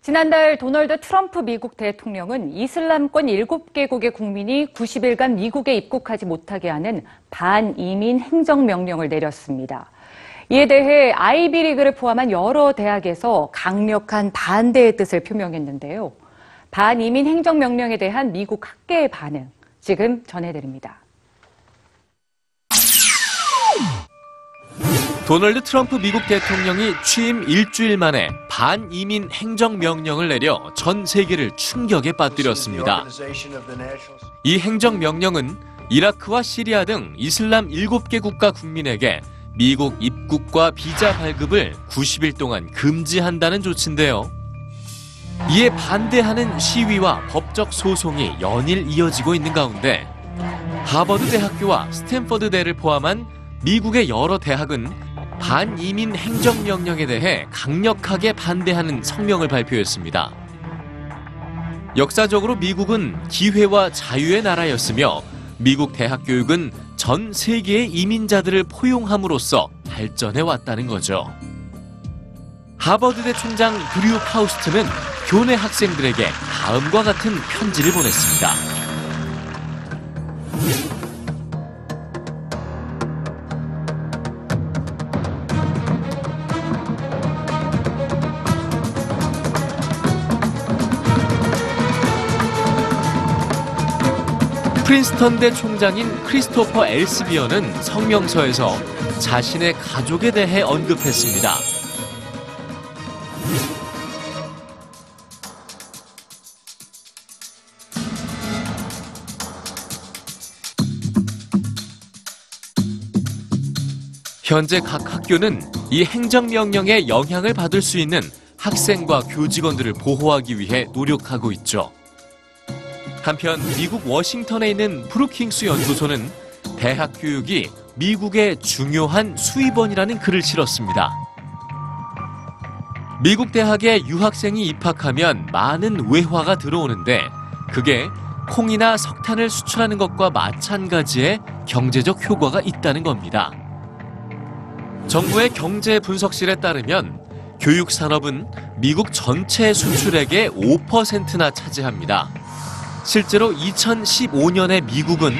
지난달 도널드 트럼프 미국 대통령은 이슬람권 7개국의 국민이 90일간 미국에 입국하지 못하게 하는 반이민 행정명령을 내렸습니다. 이에 대해 아이비리그를 포함한 여러 대학에서 강력한 반대의 뜻을 표명했는데요. 반이민 행정명령에 대한 미국 학계의 반응, 지금 전해드립니다. 도널드 트럼프 미국 대통령이 취임 일주일 만에 반이민 행정명령을 내려 전 세계를 충격에 빠뜨렸습니다. 이 행정명령은 이라크와 시리아 등 이슬람 7개 국가 국민에게 미국 입국과 비자 발급을 90일 동안 금지한다는 조치인데요. 이에 반대하는 시위와 법적 소송이 연일 이어지고 있는 가운데 하버드 대학교와 스탠퍼드 대를 포함한 미국의 여러 대학은 반이민 행정 명령에 대해 강력하게 반대하는 성명을 발표했습니다. 역사적으로 미국은 기회와 자유의 나라였으며 미국 대학 교육은 전 세계의 이민자들을 포용함으로써 발전해 왔다는 거죠. 하버드대 총장 드류 파우스트는 교내 학생들에게 다음과 같은 편지를 보냈습니다. 프린스턴대 총장인 크리스토퍼 엘스비어는 성명서에서 자신의 가족에 대해 언급했습니다. 현재 각 학교는 이 행정명령에 영향을 받을 수 있는 학생과 교직원들을 보호하기 위해 노력하고 있죠. 한편 미국 워싱턴에 있는 브루킹스 연구소는 대학 교육이 미국의 중요한 수입원이라는 글을 실었습니다. 미국 대학에 유학생이 입학하면 많은 외화가 들어오는데 그게 콩이나 석탄을 수출하는 것과 마찬가지의 경제적 효과가 있다는 겁니다. 정부의 경제 분석실에 따르면 교육 산업은 미국 전체 수출액의 5%나 차지합니다. 실제로 2015년에 미국은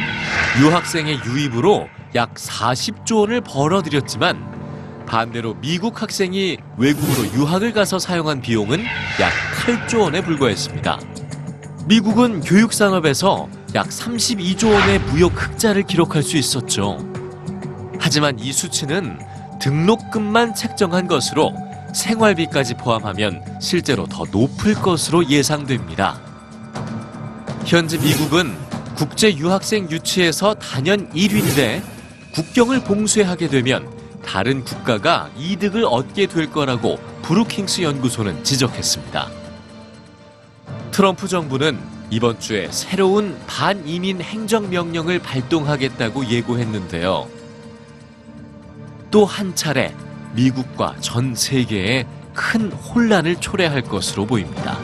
유학생의 유입으로 약 40조 원을 벌어들였지만 반대로 미국 학생이 외국으로 유학을 가서 사용한 비용은 약 8조 원에 불과했습니다. 미국은 교육 산업에서 약 32조 원의 무역 흑자를 기록할 수 있었죠. 하지만 이 수치는 등록금만 책정한 것으로 생활비까지 포함하면 실제로 더 높을 것으로 예상됩니다. 현재 미국은 국제 유학생 유치에서 단연 1위인데 국경을 봉쇄하게 되면 다른 국가가 이득을 얻게 될 거라고 브루킹스 연구소는 지적했습니다. 트럼프 정부는 이번 주에 새로운 반이민 행정명령을 발동하겠다고 예고했는데요. 또 한 차례 미국과 전 세계에 큰 혼란을 초래할 것으로 보입니다.